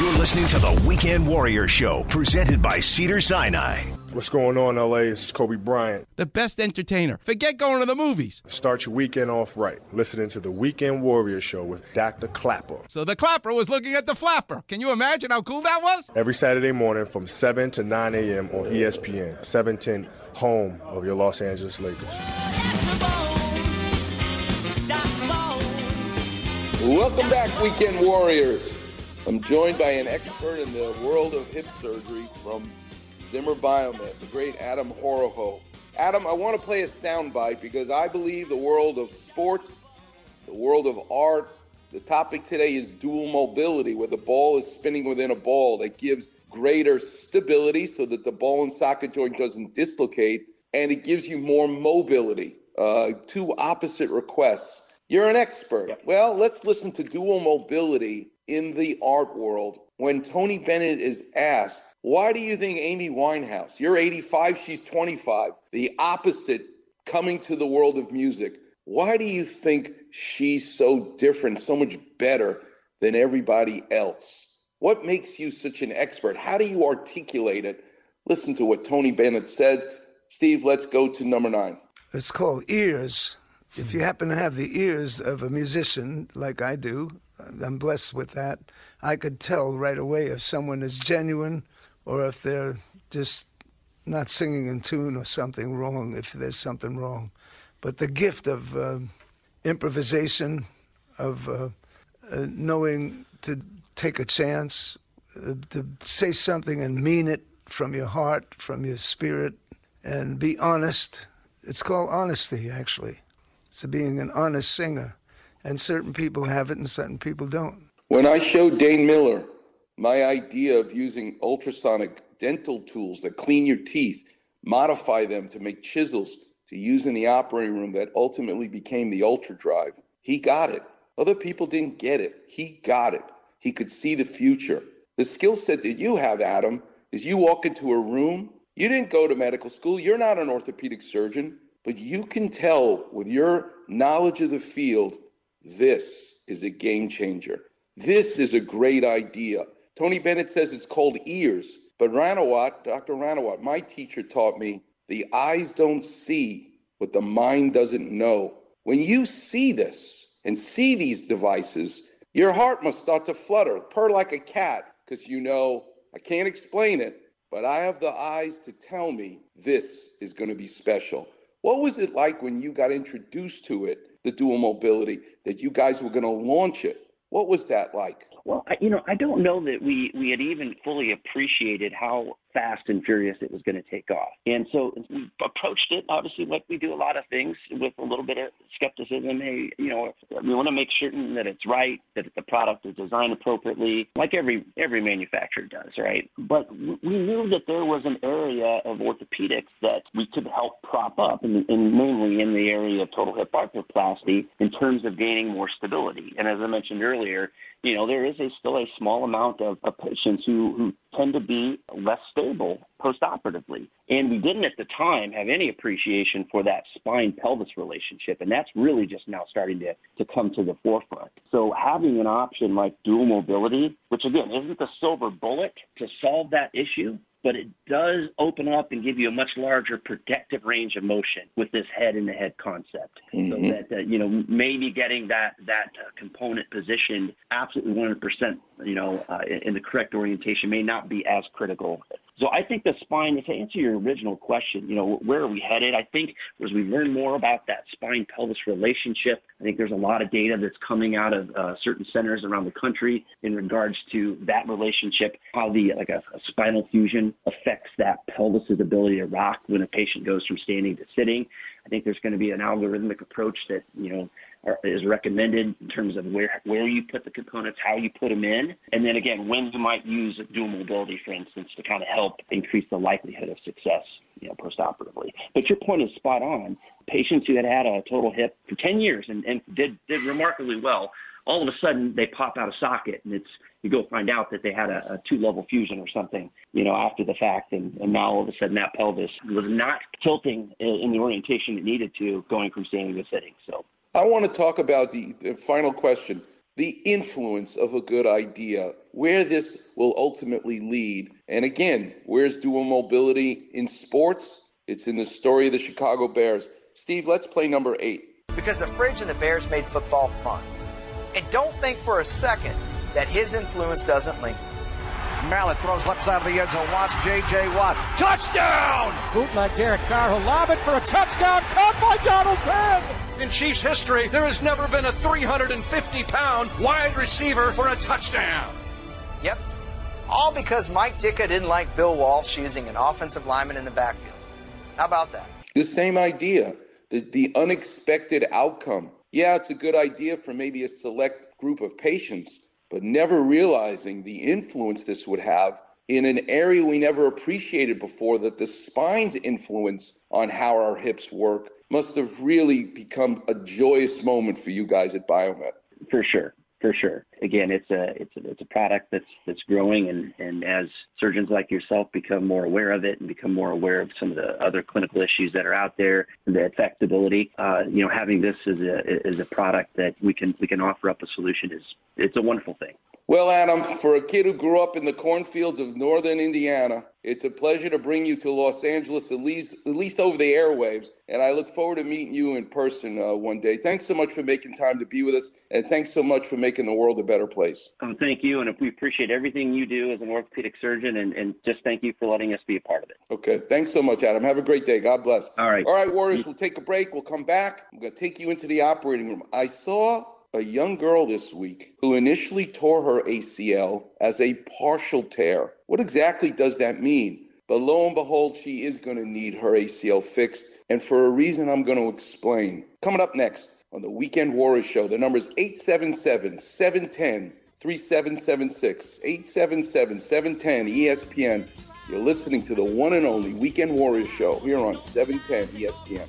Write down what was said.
You're listening to the Weekend Warrior Show, presented by Cedar Sinai. What's going on, LA? This is Kobe Bryant. The best entertainer. Forget going to the movies. Start your weekend off right. Listening to the Weekend Warrior Show with Dr. Klapper. So the clapper was looking at the flapper. Can you imagine how cool that was? Every Saturday morning from 7 to 9 a.m. on ESPN, 710, home of your Los Angeles Lakers. Welcome back, Weekend Warriors. I'm joined by an expert in the world of hip surgery from Zimmer Biomet, the great Adam Horoho. Adam, I want to play a soundbite because I believe the world of sports, the world of art, the topic today is dual mobility, where the ball is spinning within a ball that gives greater stability so that the ball and socket joint doesn't dislocate, and it gives you more mobility. Uh, two opposite requests. You're an expert. Yep. Well, let's listen to dual mobility in the art world when Tony Bennett is asked, Why do you think Amy Winehouse, you're 85, she's 25, the opposite coming to the world of music, why do you think she's so different, so much better than everybody else? What makes you such an expert? How do you articulate it? Listen to what Tony Bennett said. Steve, let's go to number nine. It's called ears if you happen to have the ears of a musician like I do, I'm blessed with that, I could tell right away if someone is genuine or if they're just not singing in tune or something wrong, if there's something wrong. But the gift of uh, improvisation, of uh, uh, knowing to take a chance, uh, to say something and mean it from your heart, from your spirit, and be honest. It's called honesty, actually It's being an honest singer. And certain people have it and certain people don't. When I showed Dane Miller my idea of using ultrasonic dental tools that clean your teeth, modify them to make chisels to use in the operating room that ultimately became the Ultra Drive, he got it. Other people didn't get it. He got it. He could see the future. The skill set that you have, Adam, is you walk into a room, you didn't go to medical school, you're not an orthopedic surgeon, but you can tell with your knowledge of the field, this is a game changer. This is a great idea. Tony Bennett says it's called ears, but Ranawat, Dr. Ranawat, my teacher taught me the eyes don't see what the mind doesn't know. When you see this and see these devices, your heart must start to flutter, purr like a cat, because you know, I can't explain it, but I have the eyes to tell me this is going to be special. What was it like when you got introduced to it, the dual mobility, that you guys were going to launch it? What was that like? Well, I, you know, I don't know that we we had even fully appreciated how fast and furious it was going to take off. And so we approached it, obviously, like we do a lot of things with a little bit of skepticism. Hey, you know, we want to make certain that it's right, that the product is designed appropriately, like every every manufacturer does, right? But we knew that there was an area of orthopedics that we could help prop up, and, and mainly in the area of total hip arthroplasty in terms of gaining more stability. And as I mentioned earlier, you know, there is a, still a small amount of, of patients who, who tend to be less stable postoperatively. And we didn't at the time have any appreciation for that spine pelvis relationship. And that's really just now starting to, to come to the forefront. So having an option like dual mobility, which again isn't the silver bullet to solve that issue, but it does open up and give you a much larger protective range of motion with this head in the head concept. Mm-hmm. So that, uh, you know, maybe getting that, that uh, component positioned absolutely 100%, you know, uh, in the correct orientation may not be as critical so I think the spine, to answer your original question, you know, where are we headed? I think as we learn more about that spine pelvis relationship, I think there's a lot of data that's coming out of uh, certain centers around the country in regards to that relationship, how the like a, a spinal fusion affects that pelvis's ability to rock when a patient goes from standing to sitting. I think there's going to be an algorithmic approach that you know is recommended in terms of where where you put the components, how you put them in, and then again when you might use dual mobility, for instance, to kind of help increase the likelihood of success, you know, postoperatively. But your point is spot on. Patients who had had a total hip for 10 years and, and did did remarkably well, all of a sudden they pop out of socket, and it's you go find out that they had a, a two level fusion or something, you know, after the fact, and, and now all of a sudden that pelvis was not tilting in, in the orientation it needed to, going from standing to sitting. So I want to talk about the, the final question. the influence of a good idea, where this will ultimately lead. And again, where's dual mobility in sports? It's in the story of the Chicago Bears. Steve, let's play number eight. Because the fridge and the Bears made football fun. And don't think for a second that his influence doesn't linger. Mallett throws left side of the end zone. Watch J.J. Watt. Touchdown! Bootleg Derek Carr who lob it for a touchdown. Caught by Donald Penn. In Chiefs history, there has never been a 350 pound wide receiver for a touchdown. Yep. All because Mike Ditka didn't like Bill Walsh using an offensive lineman in the backfield. How about that? The same idea, the, the unexpected outcome. Yeah, it's a good idea for maybe a select group of patients, but never realizing the influence this would have in an area we never appreciated before that the spine's influence on how our hips work must have really become a joyous moment for you guys at Biomet. For sure for sure. Again, it's a it's a it's a product that's that's growing, and and as surgeons like yourself become more aware of it and become more aware of some of the other clinical issues that are out there, the affectability, uh, you know, having this as a as a product that we can we can offer up a solution is it's a wonderful thing. Well, Adam, for a kid who grew up in the cornfields of northern Indiana, it's a pleasure to bring you to Los Angeles, at least, at least over the airwaves. And I look forward to meeting you in person uh, one day. Thanks so much for making time to be with us. And thanks so much for making the world a better place. Oh, thank you. And we appreciate everything you do as an orthopedic surgeon. And, and just thank you for letting us be a part of it. Okay. Thanks so much, Adam. Have a great day. God bless. All right. All right, Warriors, we'll take a break. We'll come back. I'm going to take you into the operating room. I saw a young girl this week who initially tore her ACL as a partial tear. What exactly does that mean? But lo and behold, she is going to need her ACL fixed, and for a reason I'm going to explain. Coming up next on the Weekend Warriors Show, the number is 877 710 3776. 877 710 ESPN. You're listening to the one and only Weekend Warriors Show here on 710 ESPN.